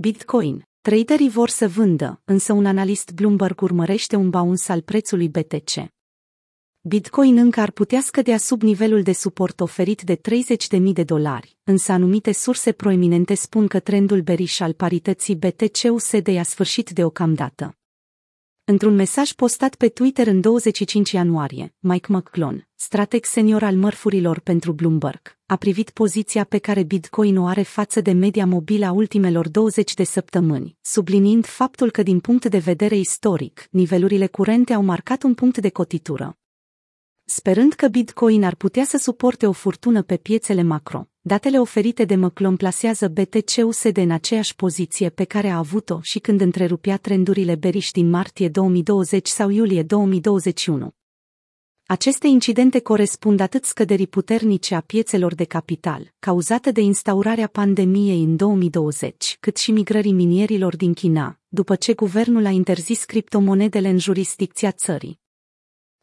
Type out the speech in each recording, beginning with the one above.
Bitcoin. Traderii vor să vândă, însă un analist Bloomberg urmărește un bauns al prețului BTC. Bitcoin încă ar putea scădea sub nivelul de suport oferit de 30.000 de dolari, însă anumite surse proeminente spun că trendul beriș al parității BTC-USD a sfârșit deocamdată. Într-un mesaj postat pe Twitter în 25 ianuarie, Mike McClone, strateg senior al mărfurilor pentru Bloomberg, a privit poziția pe care Bitcoin o are față de media mobilă a ultimelor 20 de săptămâni, subliniind faptul că din punct de vedere istoric, nivelurile curente au marcat un punct de cotitură. Sperând că Bitcoin ar putea să suporte o furtună pe piețele macro, datele oferite de Măclon plasează BTC-USD în aceeași poziție pe care a avut-o și când întrerupea trendurile beriști din martie 2020 sau iulie 2021. Aceste incidente corespund atât scăderii puternice a piețelor de capital, cauzate de instaurarea pandemiei în 2020, cât și migrării minierilor din China, după ce guvernul a interzis criptomonedele în jurisdicția țării.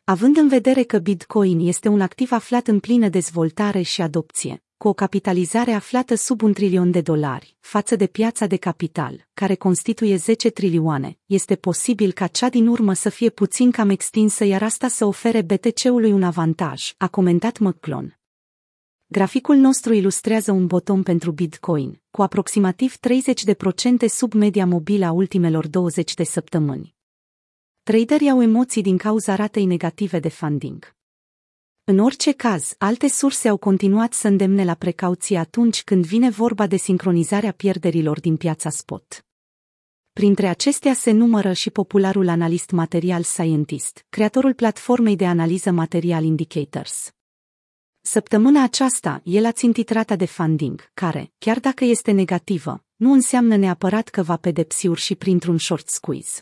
Având în vedere că Bitcoin este un activ aflat în plină dezvoltare și adopție, cu o capitalizare aflată sub un trilion de dolari, față de piața de capital, care constituie 10 trilioane, este posibil ca cea din urmă să fie puțin cam extinsă iar asta să ofere BTC-ului un avantaj, a comentat McClone. Graficul nostru ilustrează un botom pentru Bitcoin, cu aproximativ 30% sub media mobilă a ultimelor 20 de săptămâni. Traderii au emoții din cauza ratei negative de funding. În orice caz, alte surse au continuat să îndemne la precauție atunci când vine vorba de sincronizarea pierderilor din piața spot. Printre acestea se numără și popularul analist Material Scientist, creatorul platformei de analiză Material Indicators. Săptămâna aceasta, el a țintit rata de funding, care, chiar dacă este negativă, nu înseamnă neapărat că va pedepsi și printr-un short squeeze.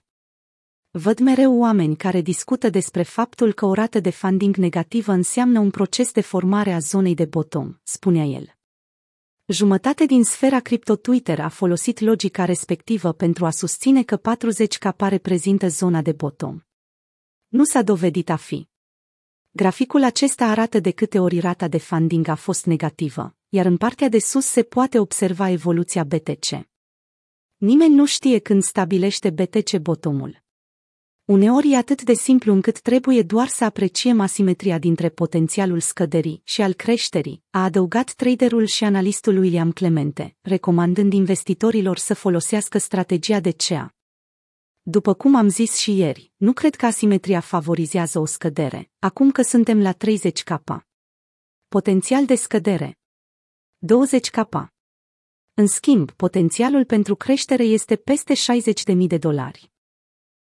Văd mereu oameni care discută despre faptul că o rată de funding negativă înseamnă un proces de formare a zonei de bottom, spunea el. Jumătate din sfera cripto Twitter a folosit logica respectivă pentru a susține că 40K reprezintă zona de bottom. Nu s-a dovedit a fi. Graficul acesta arată de câte ori rata de funding a fost negativă, iar în partea de sus se poate observa evoluția BTC. Nimeni nu știe când stabilește BTC bottomul. Uneori e atât de simplu încât trebuie doar să apreciem asimetria dintre potențialul scăderii și al creșterii, a adăugat traderul și analistul William Clemente, recomandând investitorilor să folosească strategia de CEA. După cum am zis și ieri, nu cred că asimetria favorizează o scădere, acum că suntem la 30 K. Potențial de scădere 20 K. În schimb, potențialul pentru creștere este peste 60.000 de dolari.